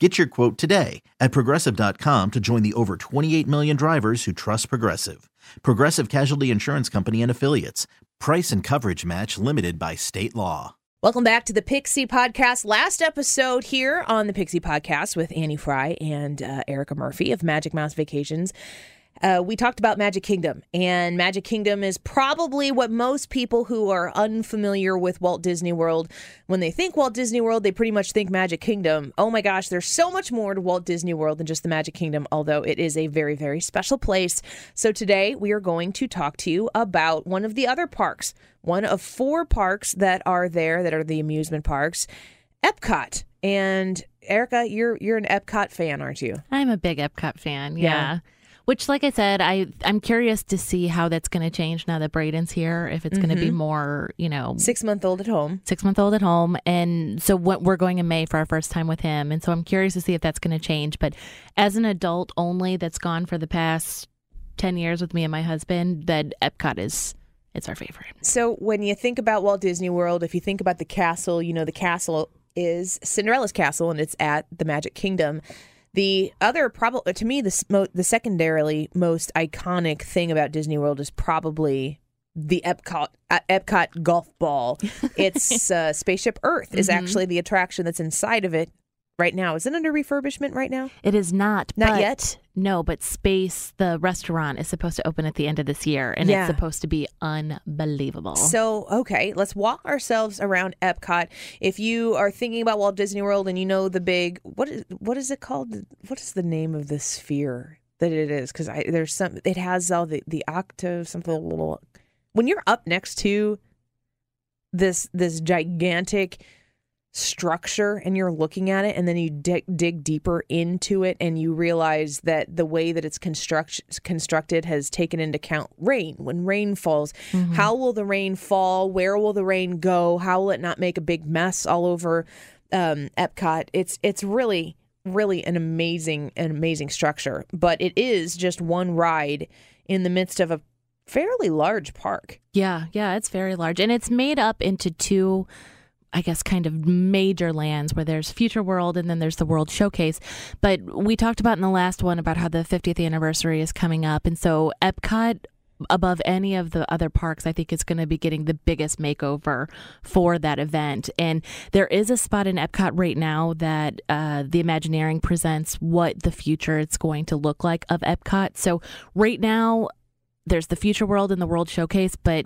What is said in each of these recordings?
Get your quote today at progressive.com to join the over 28 million drivers who trust Progressive. Progressive Casualty Insurance Company and Affiliates. Price and coverage match limited by state law. Welcome back to the Pixie Podcast. Last episode here on the Pixie Podcast with Annie Fry and uh, Erica Murphy of Magic Mouse Vacations uh, we talked about Magic Kingdom, and Magic Kingdom is probably what most people who are unfamiliar with Walt Disney World, when they think Walt Disney World, they pretty much think Magic Kingdom. Oh my gosh, there's so much more to Walt Disney World than just the Magic Kingdom, although it is a very, very special place. So today we are going to talk to you about one of the other parks, one of four parks that are there that are the amusement parks, Epcot. And Erica, you're you're an Epcot fan, aren't you? I'm a big Epcot fan. yeah. yeah. Which, like I said, I I'm curious to see how that's going to change now that Braden's here. If it's mm-hmm. going to be more, you know, six month old at home, six month old at home, and so what we're going in May for our first time with him, and so I'm curious to see if that's going to change. But as an adult only, that's gone for the past ten years with me and my husband, that Epcot is it's our favorite. So when you think about Walt Disney World, if you think about the castle, you know the castle is Cinderella's castle, and it's at the Magic Kingdom. The other probably to me the the secondarily most iconic thing about Disney World is probably the Epcot uh, Epcot golf ball. It's uh, Spaceship Earth is mm-hmm. actually the attraction that's inside of it right now. Is it under refurbishment right now? It is not. Not yet. No, but Space, the restaurant, is supposed to open at the end of this year, and yeah. it's supposed to be unbelievable. So, okay, let's walk ourselves around Epcot. If you are thinking about Walt Disney World and you know the big what is what is it called? What is the name of the sphere that it is? Because there's some. It has all the the octave something little. When you're up next to this this gigantic structure and you're looking at it and then you dig, dig deeper into it and you realize that the way that it's construct, constructed has taken into account rain. When rain falls mm-hmm. how will the rain fall? Where will the rain go? How will it not make a big mess all over um, epcot? It's it's really really an amazing an amazing structure but it is just one ride in the midst of a fairly large park. Yeah yeah it's very large and it's made up into two I guess, kind of major lands where there's Future World and then there's the World Showcase. But we talked about in the last one about how the 50th anniversary is coming up. And so Epcot above any of the other parks, I think is going to be getting the biggest makeover for that event. And there is a spot in Epcot right now that uh, the Imagineering presents what the future is going to look like of Epcot. So right now, there's the Future World and the World Showcase, but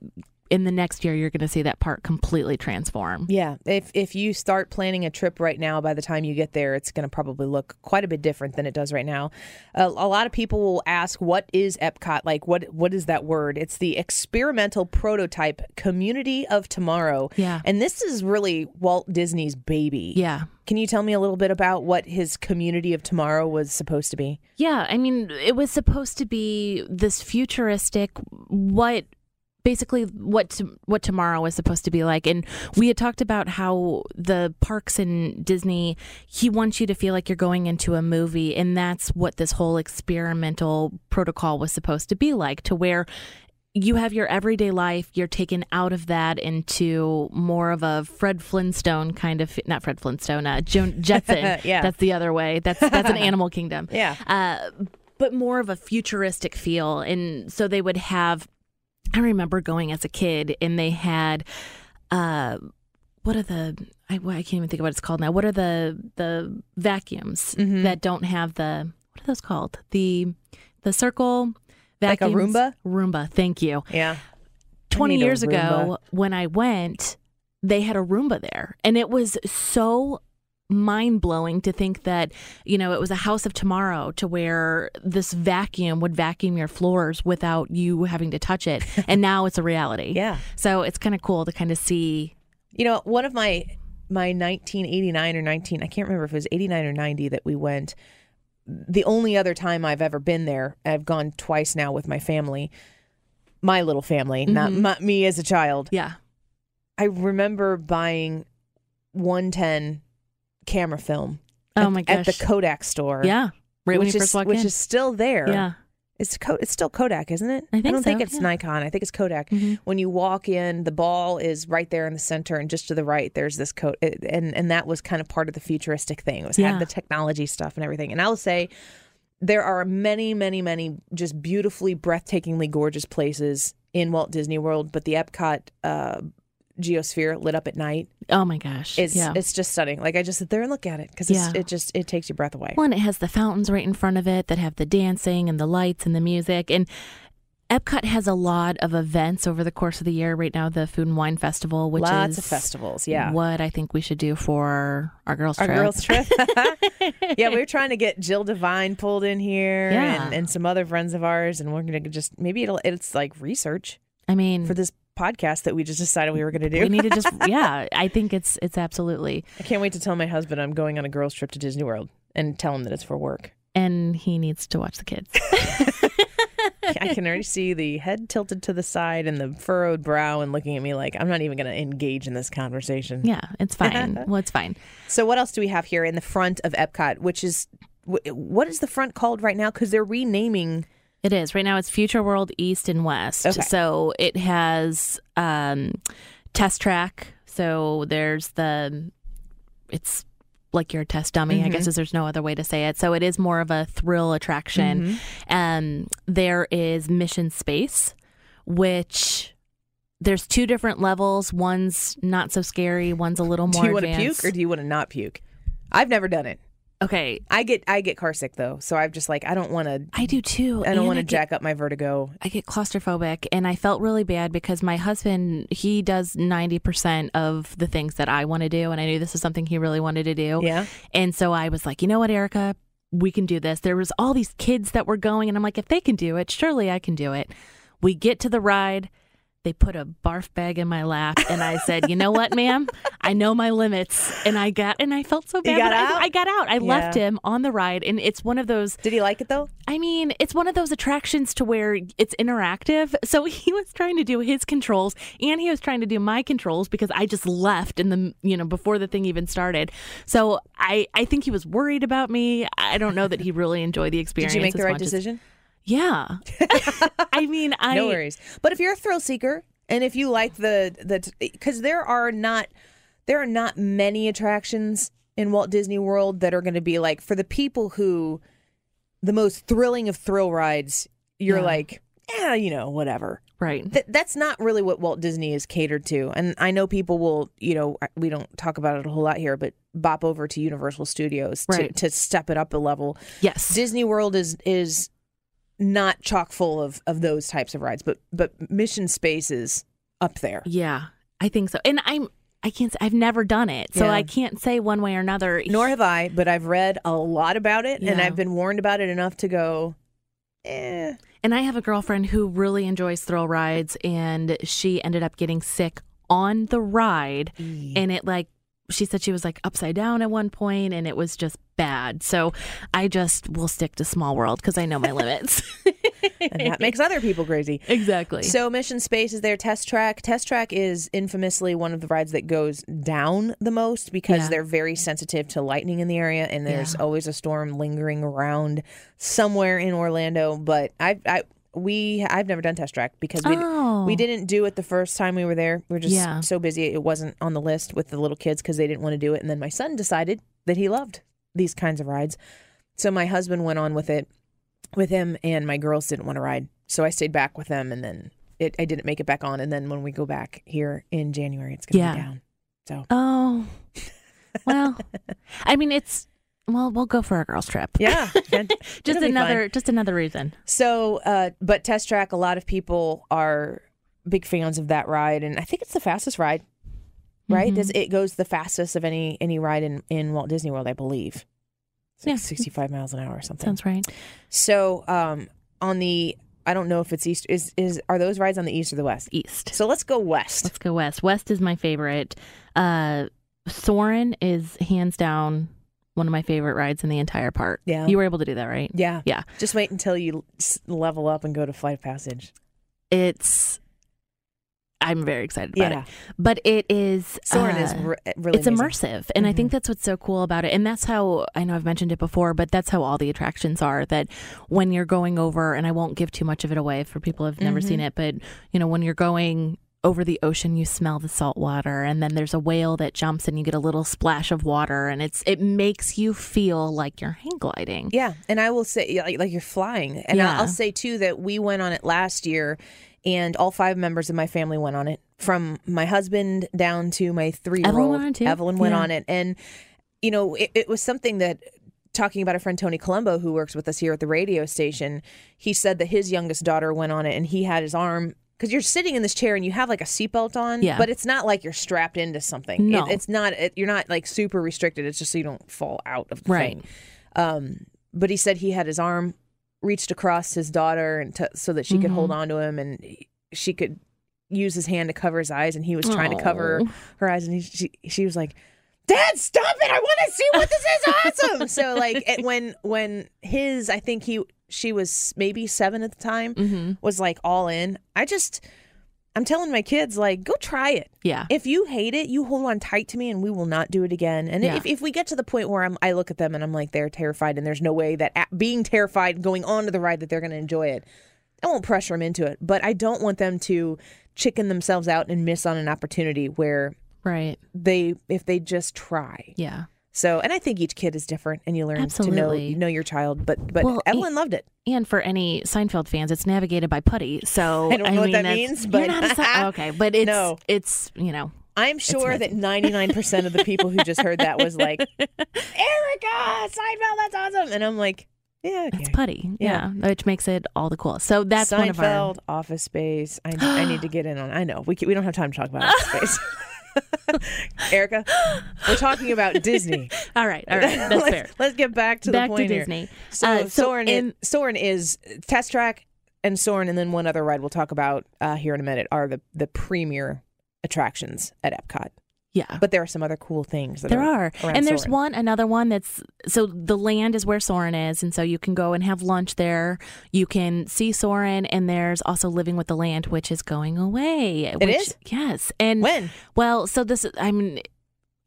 in the next year you're going to see that park completely transform. Yeah, if if you start planning a trip right now, by the time you get there, it's going to probably look quite a bit different than it does right now. a lot of people will ask, "What is Epcot like? What what is that word?" It's the experimental prototype community of tomorrow. Yeah, and this is really Walt Disney's baby. Yeah. Can you tell me a little bit about what his community of tomorrow was supposed to be? Yeah, I mean, it was supposed to be this futuristic what basically what to, what tomorrow is supposed to be like. And we had talked about how the parks in Disney he wants you to feel like you're going into a movie. And that's what this whole experimental protocol was supposed to be like to where you have your everyday life you're taken out of that into more of a Fred Flintstone kind of not Fred Flintstone uh, Joan Jetson. Yeah. That's the other way. That's that's an animal kingdom. Yeah. Uh, but more of a futuristic feel. And so they would have I remember going as a kid and they had uh what are the I, I can't even think of what it's called now. What are the the vacuums Mhm. that don't have the what are those called? The the circle vacuum Like a. Roomba? Roomba. Thank you. Yeah. 20 years ago when I went, they had a Roomba there. And it was so mind blowing to think that, you know, it was a house of tomorrow to where this vacuum would vacuum your floors without you having to touch it. and now it's a reality. Yeah. So it's kind of cool to kind of see. You know, one of my my 1989 or 19, I can't remember if it was 89 or 90 that we went. The only other time I've ever been there, I've gone twice now with my family, my little family, not Mhm. my, me as a child. Yeah. I remember buying 110 camera film Oh at, my at the. Kodak store. Yeah. Right when which you is which in. is still there. yeah. It's Co- it's still Kodak, isn't it? I think don't think it's yeah. Nikon. I think it's Kodak. Mhm. When you walk in, the ball is right there in the center, and just to the right, there's this coat, and and that was kind of part of the futuristic thing. It was Yeah. had the technology stuff and everything. And I will say, there are many, many, many just beautifully, breathtakingly gorgeous places in Walt Disney World, but the Epcot uh, geosphere lit up at night Oh my gosh. is yeah. it's just stunning. Like I just sit there and look at it because Yeah. it just it takes your breath away. Well, and it has the fountains right in front of it that have the dancing and the lights and the music. And Epcot has a lot of events over the course of the year. Right now, the Food and Wine Festival, which Lots is of festivals, yeah. what I think we should do for our girls' Our trip. girls trip. yeah, we were trying to get Jill Devine pulled in here Yeah. and, and some other friends of ours, and we're gonna just maybe it'll it's like research I mean, for this podcast that we just decided we were gonna do. we need to just yeah. I think it's it's absolutely, I can't wait to tell my husband I'm going on a girls trip to Disney World and tell him that it's for work. and he needs to watch the kids. I can already see the head tilted to the side and the furrowed brow and looking at me like I'm not even gonna engage in this conversation. yeah, it's fine. well, it's fine. So what else do we have here in the front of Epcot, which is what is the front called right now? Because they're renaming. It is right now. It's Future World East and West. Okay. So it has um, test track. So there's the it's like your test dummy. I guess is there's no other way to say it. So it is more of a thrill attraction. Um, there is Mission Space, which there's two different levels. One's not so scary. One's a little more. Do you want to puke or do you want to not puke? I've never done it. Okay, I get I get car sick though, so I'm just like I don't want to. I do too. I don't want to jack up my vertigo. I get claustrophobic and I felt really bad because my husband, he does 90% of the things that I want to do. And I knew this is something he really wanted to do. Yeah. And so I was like, you know what, Erica, we can do this. There was all these kids that were going and I'm like, if they can do it, surely I can do it. We get to the ride. They put a barf bag in my lap and I said, you know what, ma'am? I know my limits. And I got, and I felt so bad. got but I- I, got out. I left him on the ride. And it's one of those, Did he like it though? I mean, it's one of those attractions to where it's interactive. So he was trying to do his controls and he was trying to do my controls because I just left in the, you know, before the thing even started. So I, I think he was worried about me. I don't know that he really enjoyed the experience. Did you make the right much as- decision? Yeah. I mean, I. no worries. But if you're a thrill seeker and if you like the the because there are not there are not many attractions in Walt Disney World that are going to be like for the people who the most thrilling of thrill rides. You're Yeah. like, yeah, you know, whatever. Right. Th- that's not really what Walt Disney is catered to. And I know people will, you know, we don't talk about it a whole lot here, but bop over to Universal Studios to, to step it up a level. Yes. Disney World is is not chock full of of those types of rides, but but Mission Space is up there. yeah, I think so. And I'm. I can't. Say, I've never done it, so Yeah. I can't say one way or another. Nor have I, but I've read a lot about it, and I've been warned about it enough to go. Eh. And I have a girlfriend who really enjoys thrill rides, and she ended up getting sick on the ride. And it, like, she said she was like upside down at one point, and it was just bad. So I just will stick to Small World because I know my limits. and that makes other people crazy. exactly. So Mission Space is their test track. Test track is infamously one of the rides that goes down the most because Yeah. they're very sensitive to lightning in the area, and there's Yeah. always a storm lingering around somewhere in Orlando. But I, I, we, I've never done test track because we, Oh. we didn't do it the first time we were there. We were just Yeah. so busy; it wasn't on the list with the little kids because they didn't want to do it. And then my son decided that he loved these kinds of rides, so my husband went on with it with him, and my girls didn't want to ride, so I stayed back with them, and then it, I didn't make it back on. And then when we go back here in January, it's gonna Yeah. be down. So Oh, well, I mean, it's well, we'll go for a girls trip. yeah, just it'll fun. another, just another reason. So, uh, but Test Track, a lot of people are big fans of that ride, and I think it's the fastest ride. Right? Mm-hmm. Does it goes the fastest of any any ride in in Walt Disney World, I believe. It's like Yeah. 65 miles an hour or something. Sounds right. So, um, on the I don't know if it's east is is are those rides on the east or the west? East. So let's go west. Let's go west. West is my favorite. Uh, Soarin' is hands down one of my favorite rides in the entire park. Yeah. you were able to do that, right? Yeah. Yeah. Just wait until you level up and go to Flight of Passage. It's. I'm very excited about Yeah. it, but it is. Soarin' is uh, re- really it's amazing. immersive and i think that's what's so cool about it and that's how i know i've mentioned it before but that's how all the attractions are that when you're going over and i won't give too much of it away for people who've never seen it but you know when you're going over the ocean you smell the salt water and then there's a whale that jumps and you get a little splash of water and it's it makes you feel like you're hang gliding Yeah, and I will say like like you're flying, and Yeah. I'll, say too that we went on it last year, and all five members of my family went on it, from my husband down to my three year Evelyn old. went on it? Evelyn went Yeah. on it, and you know it, it was something that. Talking about a friend Tony Colombo who works with us here at the radio station, he said that his youngest daughter went on it and he had his arm because you're sitting in this chair and you have like a seatbelt on, Yeah. but it's not like you're strapped into something. No. It, it's not. It, you're not like super restricted. It's just so you don't fall out of the Right. thing. Um, but he said he had his arm reached across his daughter and to, so that she could hold on to him and he- she could use his hand to cover his eyes and he was trying to cover her eyes and he, she, she was like dad stop it i want to see what this is awesome so like it, when when his i think he she was maybe seven at the time Mm-hmm. was like all in i just i'm telling my kids like go try it yeah if you hate it, you hold on tight to me and we will not do it again. And Yeah. if, if we get to the point where I'm, I look at them and I'm like, they're terrified and there's no way that being terrified going on to the ride that they're going to enjoy it, I won't pressure them into it. But I don't want them to chicken themselves out and miss on an opportunity where right they, if they just try. yeah So, and I think each kid is different and you learn Absolutely. to know, know your child. But, but Well, Evelyn loved it. And for any Seinfeld fans, it's navigated by Puddy. So I don't know what mean, that that's- means, but- not a okay, but it's No. it's you know I'm sure that 99% of the people who just heard that was like, Erica, Seinfeld, that's awesome. And I'm like, yeah, it's okay. Puddy, Yeah. yeah. which makes it all the coolest. So that's Seinfeld, one of our. Office Space. I, I need to get in on. I know we we don't have time to talk about Office Space. Erica, we're talking about Disney. All right, all right, that's let's, fair. let's get back to Back the to point here. Disney. So, Uh, so Soarin', in- is, Soarin' is Test Track and Soarin', and then one other ride we'll talk about uh, here in a minute are the the premier attractions at Epcot. Yeah, But there are some other cool things. That there are, are, and there's Soarin'. one another one that's so the land is where Soarin' is, and so you can go and have lunch there. You can see Soarin', and there's also Living with the Land, which is going away. It which, is? yes, and When? Well, so this I mean,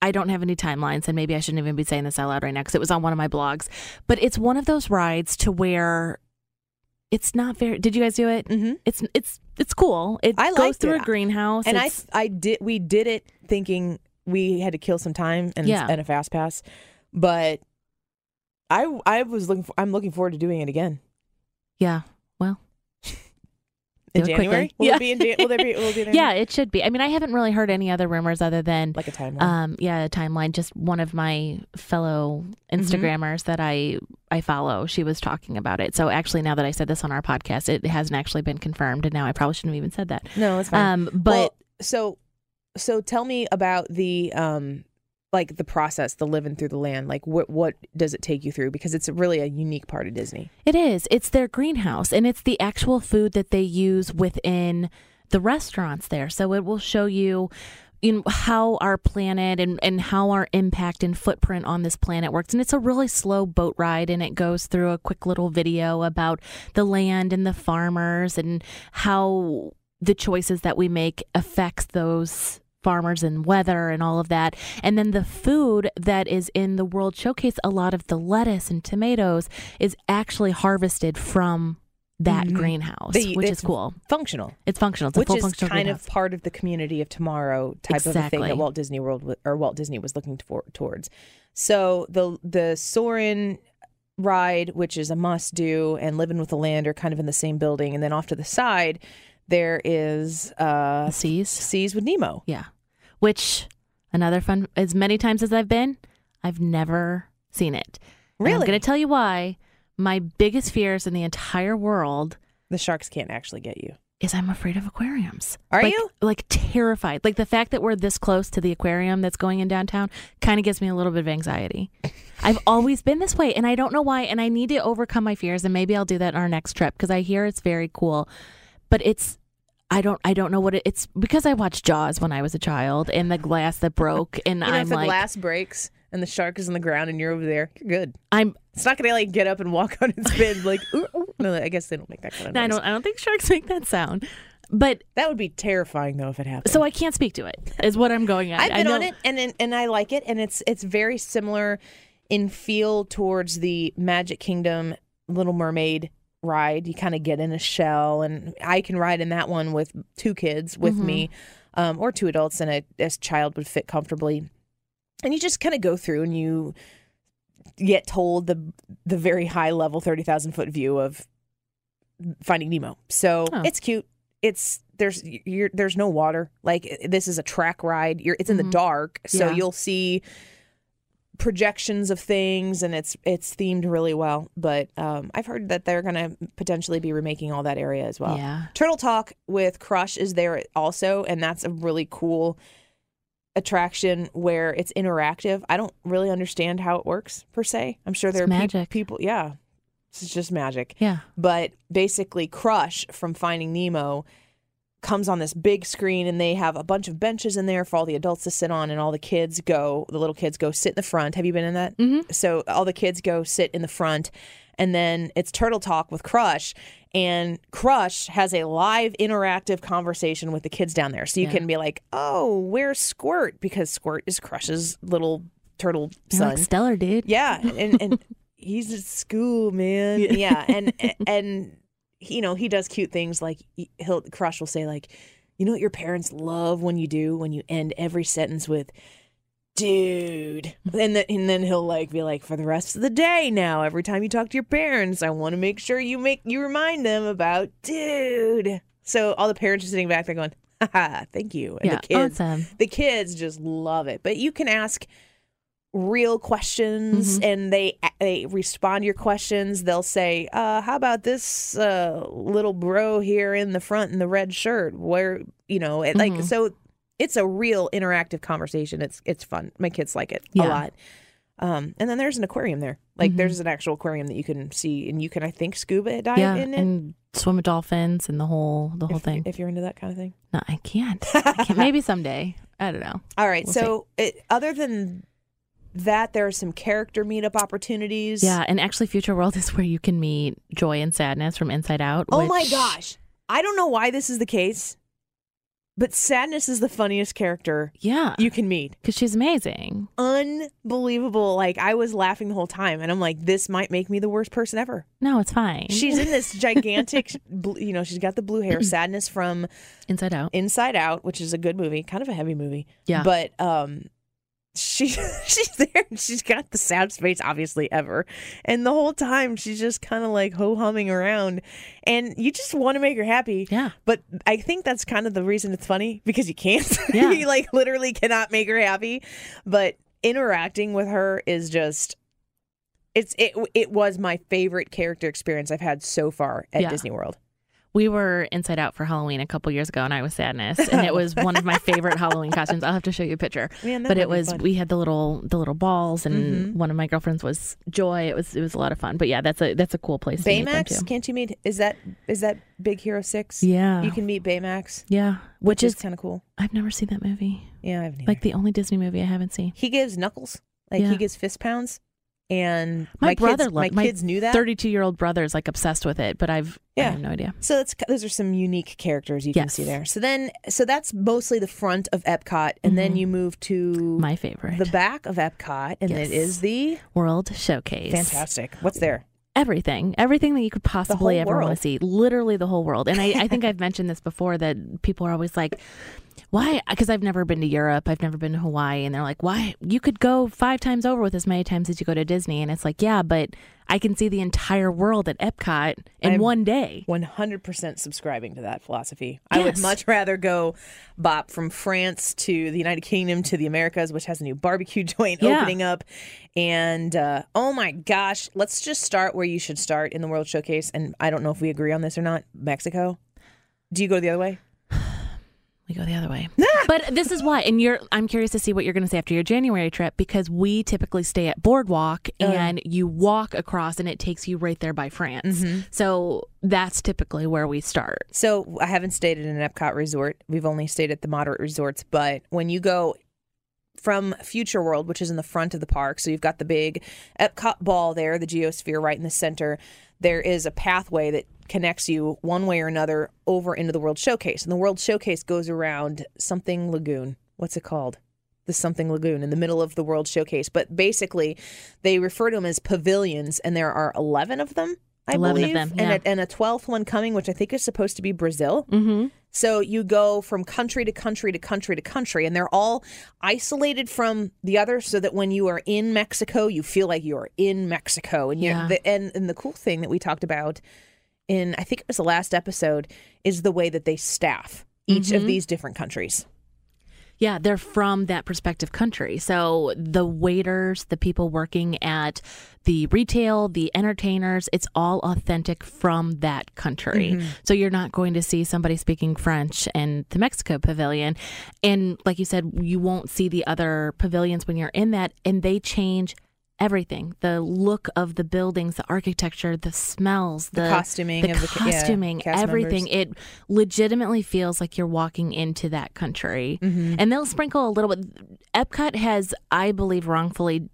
I don't have any timelines, and maybe I shouldn't even be saying this out loud right now because it was on one of my blogs. But it's one of those rides to where it's not very. Did you guys do it? Mhm. It's it's it's cool. It I goes through it. a greenhouse, and I I did we did it thinking we had to kill some time and Yeah. and a fast pass, but I I was looking for I'm looking forward to doing it again yeah. In January. quickly. Will Yeah. it be in Jan- will there be will it be there? yeah, it should be. I mean, I haven't really heard any other rumors other than. like a timeline. Um, yeah, a timeline. Just one of my fellow Mm-hmm. Instagrammers that I I follow, she was talking about it. So actually, now that I said this on our podcast, it hasn't actually been confirmed, and now I probably shouldn't have even said that. no, it's fine. Um, but well, so so tell me about the um like the process, the living through the land. Like what what does it take you through? Because it's really a unique part of Disney. It is. It's their greenhouse, and it's the actual food that they use within the restaurants there. So it will show you. You know, how our planet and, and how our impact and footprint on this planet works. And it's a really slow boat ride, and it goes through a quick little video about the land and the farmers and how the choices that we make affects those farmers and weather and all of that. And then the food that is in the World Showcase, a lot of the lettuce and tomatoes is actually harvested from that Mhm. greenhouse, The- which is cool. Functional. It's functional. It's a which full is kind greenhouse. of part of the community of tomorrow type of a thing that Walt Disney World or Walt Disney was looking for, towards. So the the Soarin' ride, which is a must do, and Living with the Land are kind of in the same building, and then off to the side there is uh, seas. Seas with Nemo. Yeah. Which Another fun. As many times as I've been, I've never seen it. And I'm going to tell you why. My biggest fears in the entire world The sharks can't actually get you. is I'm afraid of aquariums. Are Like- you? Like terrified. Like the fact that we're this close to the aquarium that's going in downtown kind of gives me a little bit of anxiety. I've always been this way and I don't know why and I need to overcome my fears and maybe I'll do that on our next trip because I hear it's very cool. But it's I don't I don't know what it, it's because I watched Jaws when I was a child and the glass that broke and You know, I'm if the like glass breaks and the shark is on the ground and you're over there, you're good. I'm It's not gonna like get up and walk on its spin like. Ooh, ooh. No, I guess they don't make that kind of noise. I don't I don't think sharks make that sound. But That would be terrifying though if it happened. so I can't speak to it. Is what I'm going at. I've I been know- on it and, and and I like it and it's it's very similar in feel towards the Magic Kingdom Little Mermaid ride. You kind of get in a shell and I can ride in that one with two kids with me um, or two adults and a, a child would fit comfortably. And you just kind of go through and you get told the the very high level 30,000 foot view of Finding Nemo. So Oh. it's cute. It's there's you're, there's no water. Like this is a track ride. You're it's in the dark, so Yeah. you'll see projections of things, and it's it's themed really well. But um, I've heard that they're gonna potentially be remaking all that area as well. Yeah. Turtle Talk with Crush is there also, and that's a really cool attraction where it's interactive. I don't really understand how it works per se. I'm sure there It's are magic. people. Yeah, it's just magic Yeah. but basically crush from finding nemo comes on this big screen and they have a bunch of benches in there for all the adults to sit on and all the kids go the little kids go sit in the front have you been in that Mhm. so all the kids go sit in the front and then it's turtle talk with crush and crush has a live interactive conversation with the kids down there so you Yeah. can be like oh where's squirt because squirt is crush's little turtle son like stellar, dude. yeah, and and he's at school, man. Yeah, and and you know he does cute things like he- he'll Crush will say like, you know what your parents love when you do when you end every sentence with. Dude, and then and then he'll like be like, for the rest of the day now. Every time you talk to your parents, I want to make sure you make you remind them about dude. So all the parents are sitting back there going, "Haha, thank you," and Yeah. the kids Awesome. the kids just love it. But you can ask real questions Mm-hmm. and they they respond to your questions. They'll say, uh, how about this uh, little bro here in the front in the red shirt? Where you know, it, Mm-hmm. like so it's a real interactive conversation. It's it's fun. My kids like it a lot. Um, and then there's an aquarium there. Like there's an actual aquarium that you can see and you can I think scuba dive Mm-hmm. Yeah. in it. And swim with dolphins and the whole the whole if, thing. if you're into that kind of thing. no, I can't. I can't. Maybe someday. I don't know. All right. We'll so it, other than that, there are some character meetup opportunities. Yeah, and actually, Future World is where you can meet Joy and Sadness from Inside Out. Oh my gosh. I don't know why this is the case, but Sadness is the funniest character Yeah, you can meet. because she's amazing. Unbelievable. Like I was laughing the whole time and I'm like this might make me the worst person ever. No, it's fine. She's in this gigantic you know, she's got the blue hair, Sadness from Inside Out. Inside Out, which is a good movie, kind of a heavy movie. Yeah. But um she she's there and she's got the saddest face obviously ever. And the whole time she's just kind of like ho humming around and you just want to make her happy. Yeah. But I think that's kind of the reason it's funny because you can't. Yeah. you like literally cannot make her happy. But interacting with her is just it's it it was my favorite character experience I've had so far at Yeah. Disney World. We were Inside Out for Halloween a couple years ago, and I was Sadness, and it was one of my favorite Halloween costumes. I'll have to show you a picture. Man, but it was fun. we had the little the little balls, and Mhm. one of my girlfriends was Joy. It was it was a lot of fun. But yeah, that's a that's a cool place. to meet Baymax, can't you meet? Is that is that Big Hero Six? Yeah, you can meet Baymax, yeah, which, which is is kind of cool. I've never seen that movie. Yeah, I haven't. Like the only Disney movie I haven't seen. he gives knuckles, like Yeah. he gives fist pounds, and My, my, brother, kids, loved my my kids knew that. Thirty-two year old brother is like obsessed with it, but I've I Yeah. have no idea. So that's those are some unique characters you can see there. So then, so that's mostly the front of Epcot, and then Mhm. you move to My favorite, the back of Epcot, and Yes. it is the World Showcase. fantastic. What's there? everything, everything that you could possibly ever want to see, literally the whole world. And I, I think I've mentioned this before that people are always like, why? Because I've never been to Europe, I've never been to Hawaii, and they're like, why? You could go five times over with as many times as you go to Disney, and it's like, yeah, but I can see the entire world at Epcot in I'm- one day. 100% subscribing to that philosophy. I would much rather go bop from France to the United Kingdom to the Americas, which has a new barbecue joint Yeah. opening up. And uh, oh my gosh, let's just start where you should start in the World Showcase. And I don't know if we agree on this or not. Mexico. Do you go the other way? We go the other way. but this is why, and you're. I'm curious to see what you're going to say after your January trip because we typically stay at Boardwalk oh, and you walk across, and it takes you right there by France. Mm-hmm. So that's typically where we start. So I haven't stayed at an Epcot resort. We've only stayed at the moderate resorts. But when you go from Future World, which is in the front of the park, so you've got the big Epcot ball there, the geosphere right in the center. There is a pathway that connects you one way or another over into the World Showcase. And the World Showcase goes around something lagoon. What's it called? The something lagoon in the middle of the World Showcase. But basically, they refer to them as pavilions, and there are 11 of them. I 11 of believe, them, and, a, and a 12th one coming, which I think is supposed to be Brazil. Mm-hmm. So you go from country to country to country to country, and they're all isolated from the other, so that when you are in Mexico, you feel like you are in Mexico. And Yeah. the, and and the cool thing that we talked about in I think it was the last episode is the way that they staff each Mm-hmm. of these different countries. Yeah, they're from that perspective country. So the waiters, the people working at the retail, the entertainers, it's all authentic from that country. Mm-hmm. So you're not going to see somebody speaking French in the Mexico pavilion. And like you said, you won't see the other pavilions when you're in that, and they change everything the look of the buildings the architecture the smells the, costuming the of the yeah, costuming everything members. it legitimately feels like you're walking into that country. Mm-hmm. And they'll sprinkle a little bit. Epcot has, I believe, wrongfully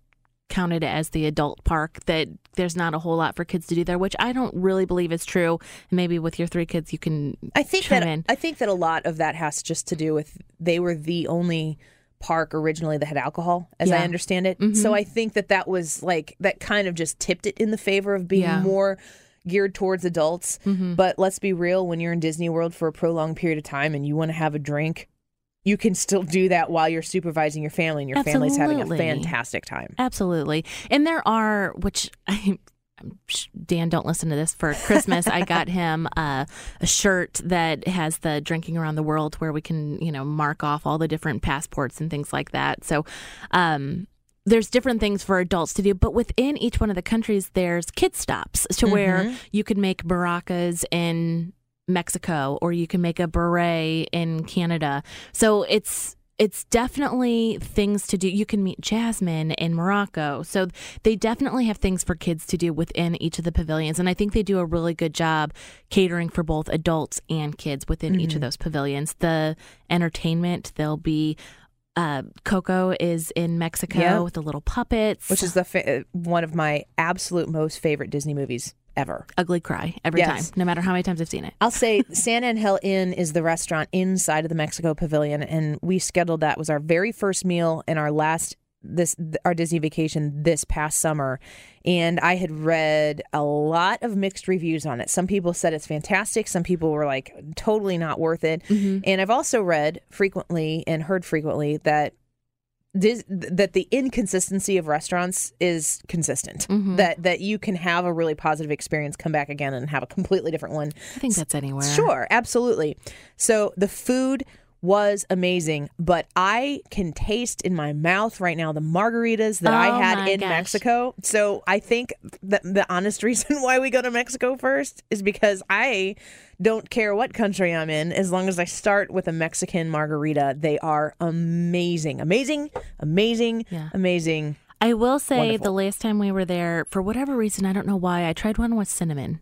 counted as the adult park that there's not a whole lot for kids to do there, which I don't really believe is true. Maybe with your three kids, you can. I think that in. I think that a lot of that has just to do with they were the only park originally that had alcohol, as I understand it. Mm-hmm. So I think that that was like that kind of just tipped it in the favor of being Yeah. more geared towards adults. Mm-hmm. But let's be real: when you're in Disney World for a prolonged period of time and you want to have a drink. You can still do that while you're supervising your family, and your family's having a fantastic time. Absolutely. And there are, which I. Dan, don't listen to this. For Christmas, I got him uh, a shirt that has the drinking around the world, where we can, you know, mark off all the different passports and things like that. So, um, there's different things for adults to do, but within each one of the countries, there's kid stops to where you can make baracas in Mexico or you can make a beret in Canada. So it's it's definitely things to do. You can meet Jasmine in Morocco. So they definitely have things for kids to do within each of the pavilions. And I think they do a really good job catering for both adults and kids within each of those pavilions. The entertainment, there'll be uh, Coco is in Mexico Yeah. with the little puppets, Which is the fa- uh, one of my absolute most favorite Disney movies ever. ugly cry every Yes. time, no matter how many times I've seen it. I'll say San Angel Inn is the restaurant inside of the Mexico Pavilion, and we scheduled that was our very first meal and our last this our Disney vacation this past summer. And I had read a lot of mixed reviews on it. Some people said it's fantastic. Some people were like totally not worth it. Mm-hmm. And I've also read frequently and heard frequently that Dis- that the inconsistency of restaurants is consistent. Mm-hmm. That that you can have a really positive experience, come back again, and have a completely different one. I think that's anywhere. Sure, absolutely. So the food was amazing, but I can taste in my mouth right now the margaritas that Oh I had in gosh. Mexico. So I think that the honest reason why we go to Mexico first is because I don't care what country I'm in as long as I start with a Mexican margarita. They are amazing. Amazing, amazing, Yeah. amazing. I will say Wonderful. the last time we were there, for whatever reason, I don't know why, I tried one with cinnamon.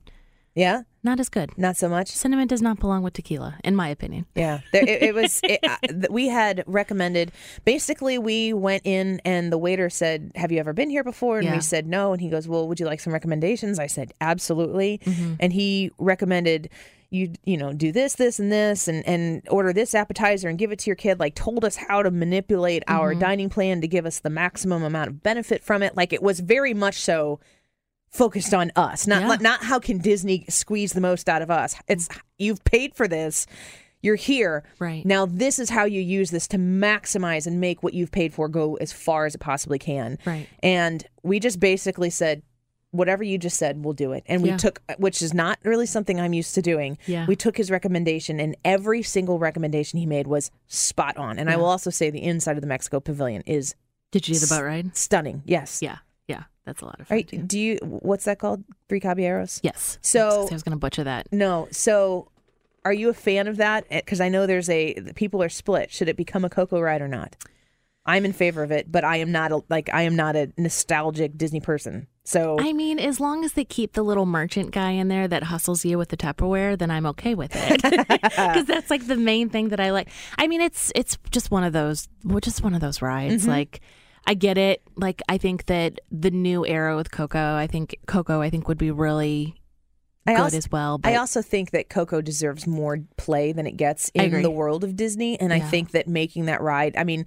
Yeah, Not as good. not so much. Cinnamon does not belong with tequila, in my opinion. Yeah, there, it, it was. It, uh, we had recommended. Basically, we went in and the waiter said, "Have you ever been here before?" And Yeah. we said no. And he goes, "Well, would you like some recommendations?" I said, "Absolutely." Mm-hmm. And he recommended you, you know, do this, this, and this, and and order this appetizer and give it to your kid. Like told us how to manipulate our Mm-hmm. dining plan to give us the maximum amount of benefit from it. Like it was very much so focused on us, not Yeah. not how can Disney squeeze the most out of us. It's you've paid for this. You're here. Right. Now, this is how you use this to maximize and make what you've paid for go as far as it possibly can. Right. And we just basically said, whatever you just said, we'll do it. And we Yeah. took, which is not really something I'm used to doing. Yeah. We took his recommendation, and every single recommendation he made was spot on. And I will also say the inside of the Mexico Pavilion is Did you do the boat ride? stunning. Yes. Yeah. That's a lot of fun. Do you? What's that called? Three Caballeros. Yes. So- I was going to butcher that. No. So, are you a fan of that? Because I know there's a people are split. Should it become a Coco ride or not? I'm in favor of it, but I am not a, like I am not a nostalgic Disney person. So I mean, as long as they keep the little merchant guy in there that hustles you with the Tupperware, then I'm okay with it. Because that's like the main thing that I like. I mean, it's it's just one of those, just one of those rides. Mm-hmm. Like, I get it. Like, I think that the new era with Coco, I think Coco, I think would be really I good also, as well. But I also think that Coco deserves more play than it gets in the world of Disney, and I think that making that ride. I mean.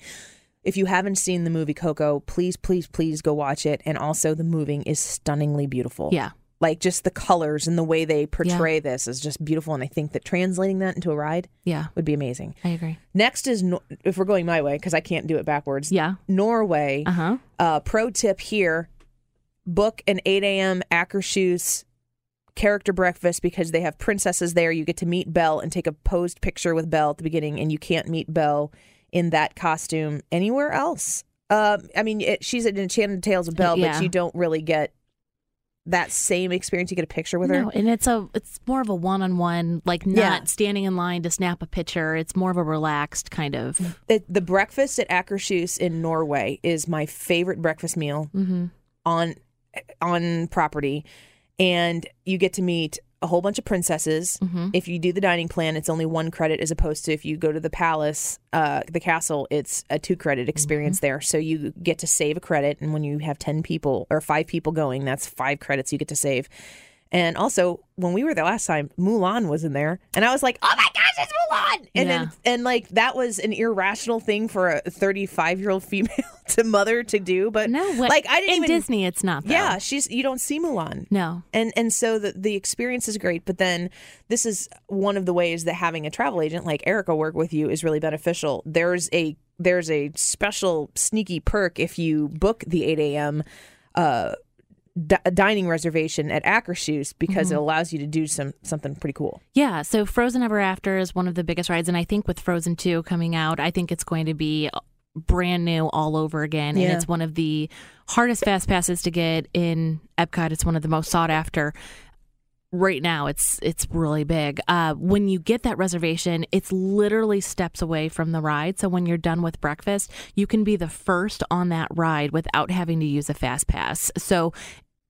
If you haven't seen the movie Coco, please, please, please go watch it. And also, the moving is stunningly beautiful. yeah, Like, just the colors and the way they portray this is just beautiful. And I think that translating that into a ride yeah, would be amazing. I agree. Next is if we're going my way because I can't do it backwards. Yeah. Norway. Uh huh. Uh, pro tip here: book an 8 a.m. Akershus character breakfast because they have princesses there. You get to meet Belle and take a posed picture with Belle at the beginning, and you can't meet Belle in that costume anywhere else. Uh, I mean, it, she's in Enchanted Tales of Belle, Yeah. but you don't really get that same experience. You get a picture with her. No, and it's a it's more of a one on one, like not Yeah. standing in line to snap a picture. It's more of a relaxed kind of. It, the breakfast at Akershus in Norway is my favorite breakfast meal Mm-hmm. on on property, and you get to meet a whole bunch of princesses. Mm-hmm. If you do the dining plan, it's only one credit, as opposed to if you go to the palace, uh, the castle, it's a two credit experience there. So you get to save a credit, and when you have ten people or five people going, that's five credits you get to save. And also, when we were there last time, Mulan was in there, and I was like, "Oh my gosh, it's Mulan!" And then, and like that was an irrational thing for a 35 year old female to mother to do. But No, what, like I didn't in even. Disney, it's not. Though. Yeah, she's you don't see Mulan. No. And and so the the experience is great, but then this is one of the ways that having a travel agent like Erica work with you is really beneficial. There's a there's a special sneaky perk if you book the 8 a.m. Uh, di- dining reservation at Akershus because it allows you to do some something pretty cool. Yeah, so Frozen Ever After is one of the biggest rides, and I think with Frozen 2 coming out, I think it's going to be brand new all over again. Yeah. And it's one of the hardest fast passes to get in Epcot. It's one of the most sought after. Right now, it's it's really big. Uh, when you get that reservation, it's literally steps away from the ride. So when you're done with breakfast, you can be the first on that ride without having to use a fast pass. So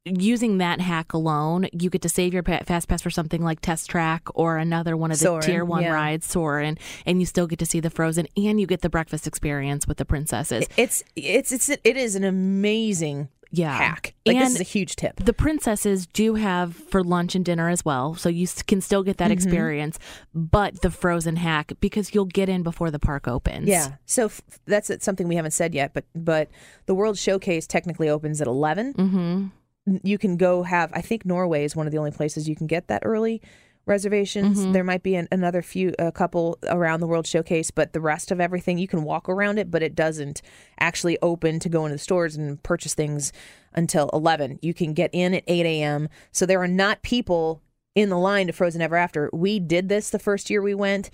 using that hack alone, you get to save your fast pass for something like Test Track or another one of the Soarin', tier one yeah. rides, Soarin', and you still get to see the Frozen and you get the breakfast experience with the princesses. It's it's it's it is an amazing yeah, hack. Like and this is a huge tip. the princesses do have for lunch and dinner as well, so you can still get that Mm-hmm. experience. But the Frozen hack because you'll get in before the park opens. Yeah. So f- that's something we haven't said yet, but but the World Showcase technically opens at 11. Mm-hmm. You can go have i think norway is one of the only places you can get that early reservations Mm-hmm. there might be an, another few a couple around the world showcase but the rest of everything you can walk around it but it doesn't actually open to go into the stores and purchase things until 11 you can get in at 8 a.m so there are not people in the line to frozen ever after we did this the first year we went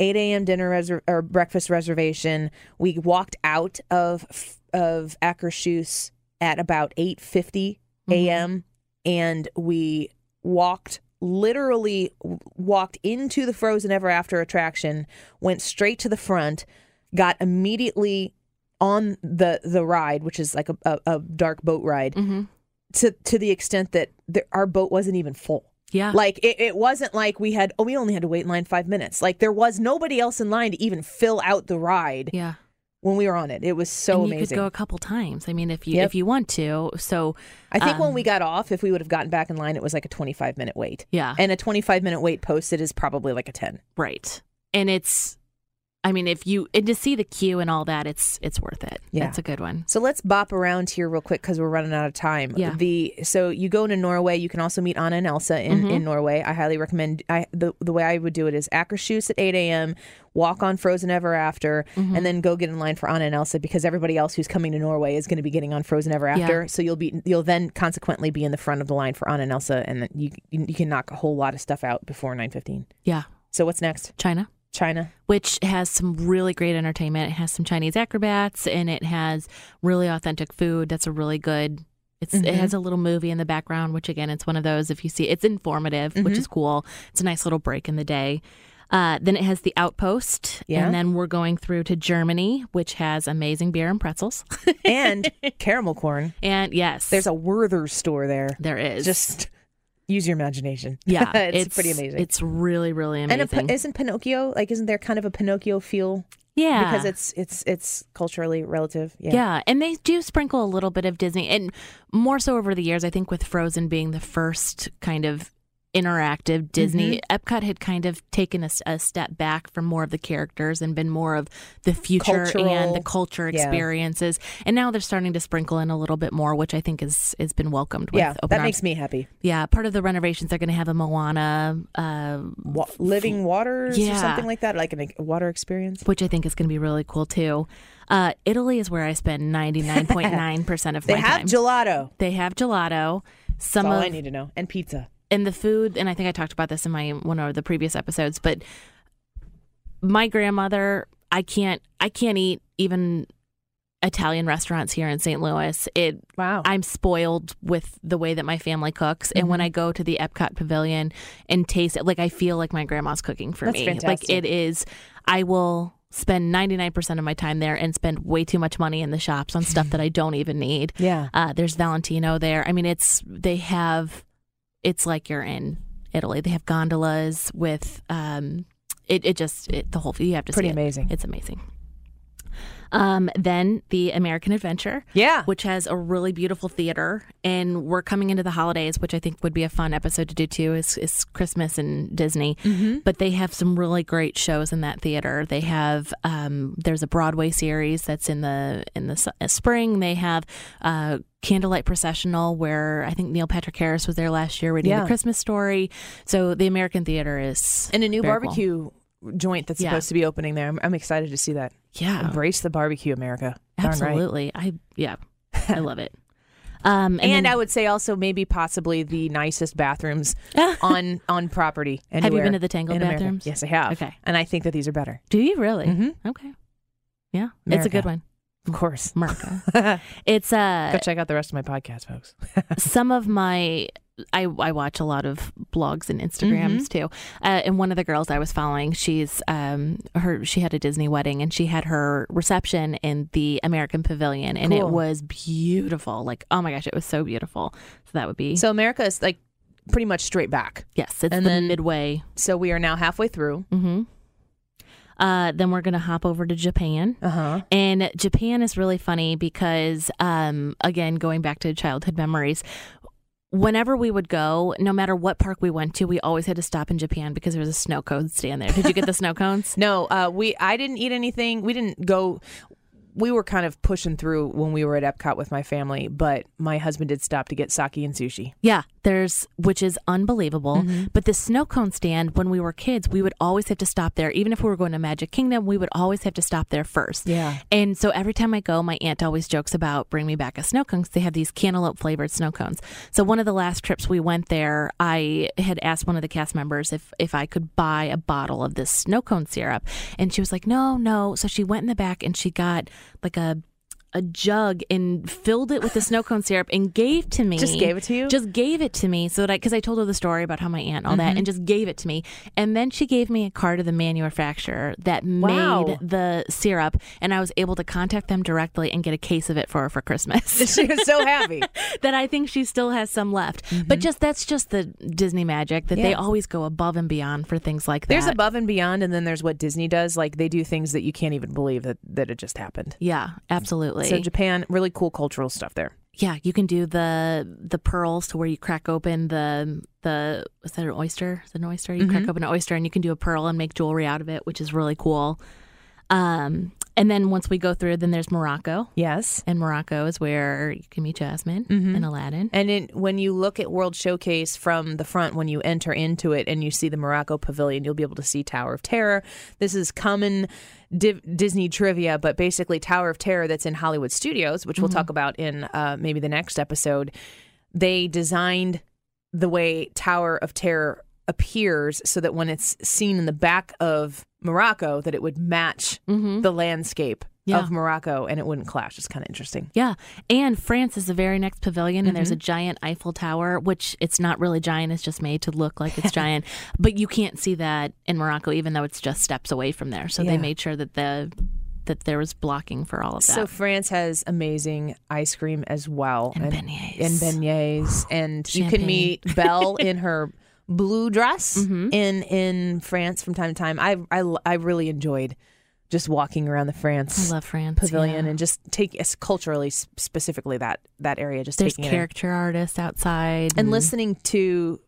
8 a.m. dinner reser- or breakfast reservation. We walked out of of Akershus at about 8:50 a.m. and we walked literally walked into the Frozen Ever After attraction, went straight to the front, got immediately on the the ride, which is like a, a, a dark boat ride, Mm-hmm. to to the extent that the, our boat wasn't even full. Yeah. Like it, it wasn't like we had oh we only had to wait in line five minutes. Like there was nobody else in line to even fill out the ride yeah. When we were on it. It was so and you amazing. could go a couple times. I mean, if you Yep. if you want to. So I think when um, we got off, if we would have gotten back in line, it was like a twenty five minute wait. yeah, And a twenty five minute wait posted is probably like a ten. right. And it's, I mean, if you and to see the queue and all that, it's it's worth it. Yeah. That's a good one. So let's bop around here real quick because we're running out of time. Yeah. The so you go to Norway. You can also meet Anna and Elsa in, Mm-hmm. in Norway. I highly recommend. I the the way I would do it is Akershus at eight a.m. Walk on Frozen Ever After, Mm-hmm. and then go get in line for Anna and Elsa because everybody else who's coming to Norway is going to be getting on Frozen Ever After. So you'll be you'll then consequently be in the front of the line for Anna and Elsa, and then you you, you can knock a whole lot of stuff out before nine fifteen. Yeah, So what's next? China. China. which has some really great entertainment. It has some Chinese acrobats and it has really authentic food. That's a really good. It's it Mm-hmm. has a little movie in the background, which again, it's one of those. If you see, it's informative, which Mm-hmm. is cool. It's a nice little break in the day. Uh, then it has the Outpost, Yeah. and then we're going through to Germany, which has amazing beer and pretzels. and caramel corn. and yes, There's a Werther's store there. there is Just use your imagination. yeah, it's, pretty amazing. It's really really and a, amazing. P- isn't Pinocchio like? Isn't there kind of a Pinocchio feel? yeah, Because it's it's it's culturally relative. Yeah. Yeah. and they do sprinkle a little bit of Disney, and more so over the years. I think with Frozen being the first kind of interactive Disney, Mm-hmm. Epcot had kind of taken a step back from more of the characters and been more of the future and the culture Yeah. experiences. And now they're starting to sprinkle in a little bit more, which I think is has been welcomed. With Yeah, open that arms. makes me happy. yeah. Part of the renovations they're going to have a Moana. Uh, Wa- living waters or something like that, like an, a water experience. which I think is going to be really cool too. Uh, Italy is where I spend ninety nine point nine percent of They my have time. gelato. They have gelato. Some That's all of I need to know. And pizza. And the food, and I think I talked about this in my one of the previous episodes, but my grandmother, I can't, I can't eat even Italian restaurants here in St. Louis. It, Wow. I'm spoiled with the way that my family cooks, and Mm-hmm. when I go to the Epcot Pavilion and taste it, like I feel like my grandma's cooking for That's me. fantastic. Like it is, I will spend 99% of my time there and spend way too much money in the shops on stuff that I don't even need. yeah. Uh, there's Valentino there. I mean, it's they have, it's like you're in Italy. They have gondolas with, um, it, it just it, the whole you have to Pretty see it. amazing. It's amazing. Um, then the American Adventure, Yeah. which has a really beautiful theater, and we're coming into the holidays, which I think would be a fun episode to do too. Is, is Christmas and Disney, Mm-hmm. but they have some really great shows in that theater. They have um, there's a Broadway series that's in the in the uh, spring. They have uh, Candlelight Processional, where I think Neil Patrick Harris was there last year reading Yeah. the Christmas story. So the American Theater is And a new barbecue cool. Joint that's Yeah. supposed to be opening there. I'm, I'm excited to see that. Yeah, Embrace the barbecue, America. Darn right. absolutely. I yeah, I love it. Um, and, And, then- I would say also maybe possibly the nicest bathrooms on on property. Have you been to the Tangled bathrooms? Yes, I have. Okay. and I think that these are better. do you really? Mhm. Okay, yeah, it's a good one. Of course. America. it's uh Go check out the rest of my podcast, folks. some of my I, I watch a lot of blogs and Instagrams Mm-hmm. too. Uh, and one of the girls I was following, she's um her she had a Disney wedding and she had her reception in the American Pavilion and it was beautiful. Like oh my gosh, it was so beautiful. So that would be So America is like pretty much straight back. yes, it's and the then- midway. So we are now halfway through. hmm Uh, then we're gonna hop over to Japan. Uh huh. And Japan is really funny because, um, again, going back to childhood memories, whenever we would go, no matter what park we went to, we always had to stop in Japan because there was a snow cone stand there. Did you get the snow cones? No, uh, we I didn't eat anything. We didn't go. We were kind of pushing through when we were at Epcot with my family, but my husband did stop to get sake and sushi. Yeah, there's which is unbelievable. Mm-hmm. But the snow cone stand, when we were kids, we would always have to stop there. Even if we were going to Magic Kingdom, we would always have to stop there first. Yeah. And so every time I go, my aunt always jokes about bring me back a snow cone 'cause they have these cantaloupe flavored snow cones. So one of the last trips we went there, I had asked one of the cast members if if I could buy a bottle of this snow cone syrup, and she was like, "No, no." So she went in the back and she got like a a jug and filled it with the snow cone syrup and gave to me. Just gave it to you? Just gave it to me so that I, because I told her the story about how my aunt all Mm-hmm. that, and just gave it to me. And then she gave me a card of the manufacturer that Wow. made the syrup, and I was able to contact them directly and get a case of it for her for Christmas. she was so happy. that I think she still has some left. But just that's just the Disney magic that they Mm-hmm. Always go above and beyond for things like that. There's above and beyond, and then there's what Disney does. Like they do things that you can't even believe that that it just happened. yeah, absolutely. So Japan, really cool cultural stuff there. Yeah, you can do the the pearls to where you crack open the the is that an oyster? Is it an oyster? You Mm-hmm. crack open an oyster and you can do a pearl and make jewelry out of it, which is really cool. Um, and then once we go through, then there's Morocco. Yes. And Morocco is where you can meet Jasmine and Aladdin. And in, when you look at World Showcase from the front, when you enter into it and you see the Morocco Pavilion, you'll be able to see Tower of Terror. This is common Div- Disney trivia, but basically Tower of Terror that's in Hollywood Studios, which we'll talk about in uh, maybe the next episode. They designed the way Tower of Terror appears so that when it's seen in the back of Morocco, that it would match mm-hmm. the landscape Yeah. of Morocco and it wouldn't clash. It's kind of interesting. Yeah. And France is the very next pavilion, and there's mm-hmm. a giant Eiffel Tower, which it's not really giant, it's just made to look like it's giant. But you can't see that in Morocco, even though it's just steps away from there. So Yeah. they made sure that the that there was blocking for all of that. So France has amazing ice cream as well, And beignets. and beignets, and you can meet Belle in her blue dress Mm-hmm. in in France from time to time. I I I really enjoyed just walking around the France I love France. pavilion yeah. and just take culturally specifically that that area. Just there's taking it in. character artists outside and listening to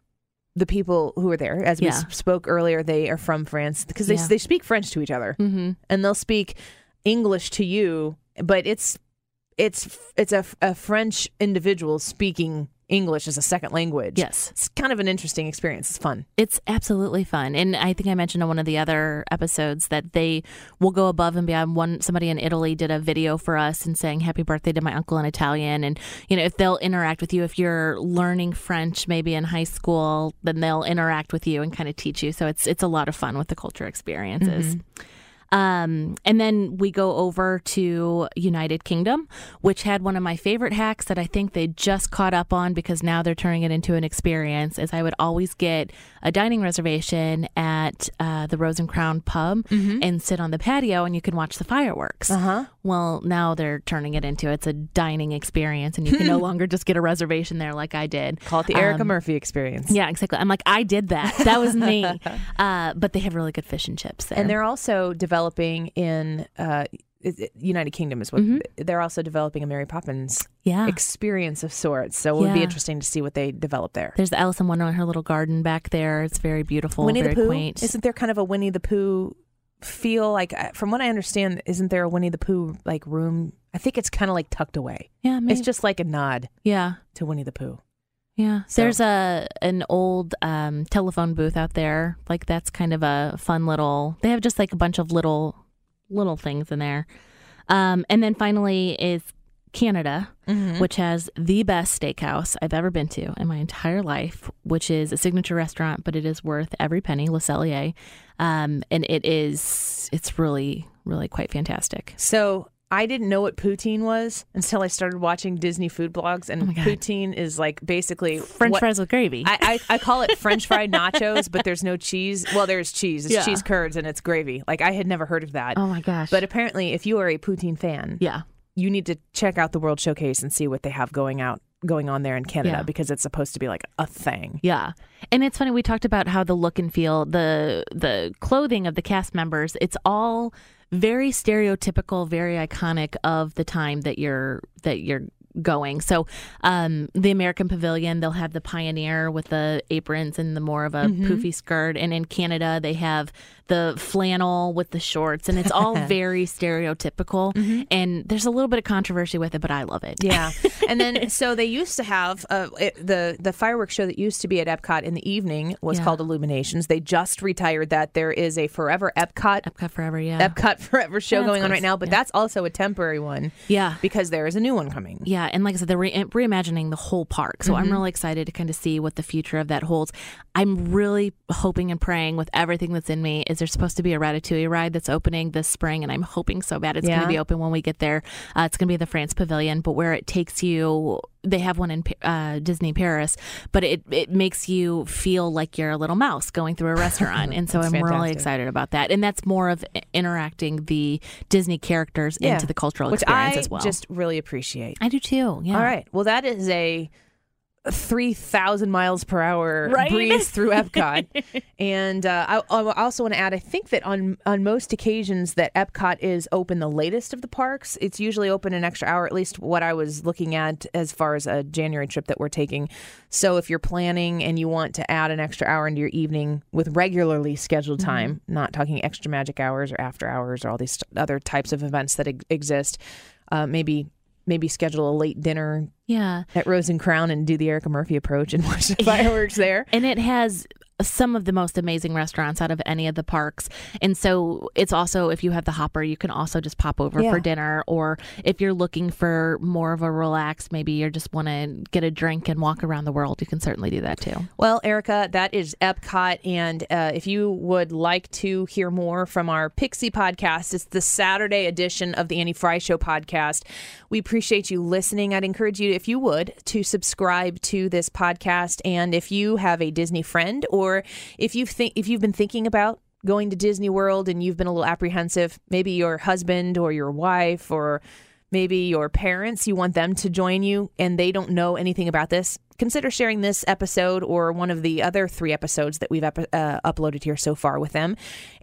the people who are there. As we Yeah. s- spoke earlier, they are from France because they Yeah. they speak French to each other hmm and they'll speak English to you, but it's it's it's a, a French individual speaking English as a second language. Yes. it's kind of an interesting experience. It's fun. It's absolutely fun, and I think I mentioned on one of the other episodes that they will go above and beyond. One somebody in Italy did a video for us and saying "Happy birthday" to my uncle in Italian, and you know if they'll interact with you, if you're learning French maybe in high school, then they'll interact with you and kind of teach you. So it's it's a lot of fun with the culture experiences. Mm-hmm. Um, and then we go over to United Kingdom, which had one of my favorite hacks that I think they just caught up on because now they're turning it into an experience. Is I would always get a dining reservation at uh, the Rose and Crown pub and sit on the patio, and you can watch the fireworks. huh. Well, now they're turning it into it's a dining experience, and you can no longer just get a reservation there like I did. Call it the Erica Um, Murphy experience. Yeah, exactly. I'm like, I did that. That was me. uh, but they have really good fish and chips there. And they're also developing in uh, United Kingdom is what Mm-hmm. they're also developing a Mary Poppins yeah. experience of sorts. So it would be interesting to see what they develop there. There's the Alice in Wonderland, her little garden back there. It's very beautiful, Winnie very the Pooh. quaint. Isn't there kind of a Winnie the Pooh feel? Like from what I understand, isn't there a Winnie the Pooh like room? I think it's kind of like tucked away. yeah, maybe. It's just like a nod yeah, to Winnie the Pooh. Yeah. So- There's a an old um, telephone booth out there. Like that's kind of a fun little. They have just like a bunch of little little things in there. Um, and then finally is Canada, Mm-hmm. which has the best steakhouse I've ever been to in my entire life, which is a signature restaurant, but it is worth every penny, Le Cellier. Um, and it is, it's really, really quite fantastic. So I didn't know what poutine was until I started watching Disney food blogs, and Oh poutine is like basically French what- fries with gravy. I, I, I call it French fried nachos, but there's no cheese. Well, there's cheese. It's Yeah. cheese curds and it's gravy. Like I had never heard of that. oh my gosh. But apparently, if you are a poutine fan, yeah. you need to check out the World Showcase and see what they have going out going on there in Canada Yeah. because it's supposed to be like a thing. Yeah. And it's funny we talked about how the look and feel, the the clothing of the cast members, it's all very stereotypical, very iconic of the time that you're that you're going. So, um the American Pavilion, they'll have the Pioneer with the aprons and the more of a poofy skirt, and in Canada they have the flannel with the shorts and it's all very stereotypical and there's a little bit of controversy with it, but I love it. Yeah, and then so they used to have uh, it, the the fireworks show that used to be at Epcot in the evening was Yeah. called Illuminations. They just retired that. There is a Forever Epcot Epcot forever, yeah. Epcot Forever show Yeah, going on right now, but Yeah. that's also a temporary one yeah. because there is a new one coming. Yeah, and like I said, they're re- reimagining the whole park. So Mm-hmm. I'm really excited to kind of see what the future of that holds. I'm really hoping and praying with everything that's in me. Is there supposed to be a Ratatouille ride that's opening this spring? And I'm hoping so bad it's going to be open when we get there. Uh, it's going to be the France Pavilion, but where it takes you. They have one in uh, Disney Paris, but it, it makes you feel like you're a little mouse going through a restaurant. and so I'm really excited about that. And that's more of interacting the Disney characters Yeah. into the cultural which experience I as well. just really appreciate. I do too. Yeah. All right. Well, that is a 3,000 miles per hour Right? breeze through Epcot. and uh, I, I also want to add, I think that on, on most occasions that Epcot is open the latest of the parks. It's usually open an extra hour, at least what I was looking at as far as a January trip that we're taking. So if you're planning and you want to add an extra hour into your evening with regularly scheduled time, not talking extra magic hours or after hours or all these other types of events that ex- exist, uh, maybe maybe schedule a late dinner Yeah. at Rose and Crown and do the Erica Murphy approach and watch the fireworks there. And it has some of the most amazing restaurants out of any of the parks. And so it's also, if you have the hopper, you can also just pop over Yeah. for dinner. Or if you're looking for more of a relax, maybe you just want to get a drink and walk around the world, you can certainly do that too. Well, Erica, that is Epcot. And uh, if you would like to hear more from our Pixie podcast, it's the Saturday edition of the Annie Frey Show podcast. We appreciate you listening. I'd encourage you, if you would, to subscribe to this podcast. And if you have a Disney friend or if you think if you've been thinking about going to Disney World and you've been a little apprehensive, maybe your husband or your wife or maybe your parents, you want them to join you and they don't know anything about this, consider sharing this episode or one of the other three episodes that we've uh, uploaded here so far with them.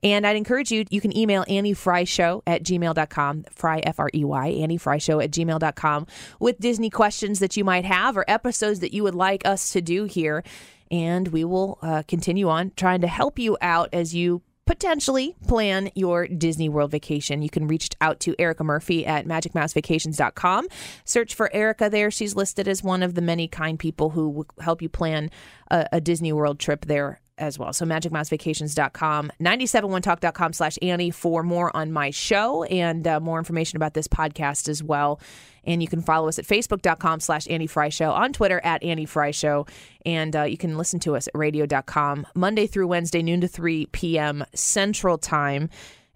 And I'd encourage you, you can email Annie Frey Show at gmail.com, Frey, F R E Y, Annie Frey Show at gmail.com with Disney questions that you might have or episodes that you would like us to do here. And we will uh, continue on trying to help you out as you potentially plan your Disney World vacation. You can reach out to Erica Murphy at magicmousevacations.com. Search for Erica there. She's listed as one of the many kind people who will help you plan a, a Disney World trip there as well. So magicmousevacations.com, 971talk.com slash Annie for more on my show and uh, more information about this podcast as well. And you can follow us at facebook.com slash Annie Frey Show, on Twitter at Annie Frey Show. And uh, you can listen to us at radio.com Monday through Wednesday, noon to 3 p.m. Central Time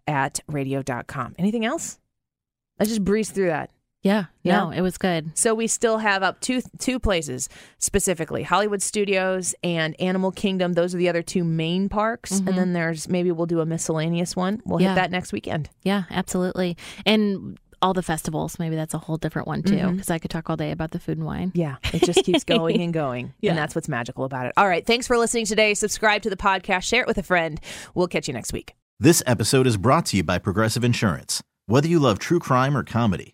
at radio.com. Anything else? I just breezed through that. Yeah. Yeah. No, it was good. So we still have up two two places specifically: Hollywood Studios and Animal Kingdom. Those are the other two main parks, and mm-hmm. then there's maybe we'll do a miscellaneous one. We'll Yeah. hit that next weekend. Yeah, absolutely. And all the festivals, maybe that's a whole different one too, mm-hmm. because I could talk all day about the food and wine. Yeah, it just keeps going and going, Yeah. and that's what's magical about it. All right, thanks for listening today. Subscribe to the podcast, share it with a friend. We'll catch you next week. This episode is brought to you by Progressive Insurance. Whether you love true crime or comedy,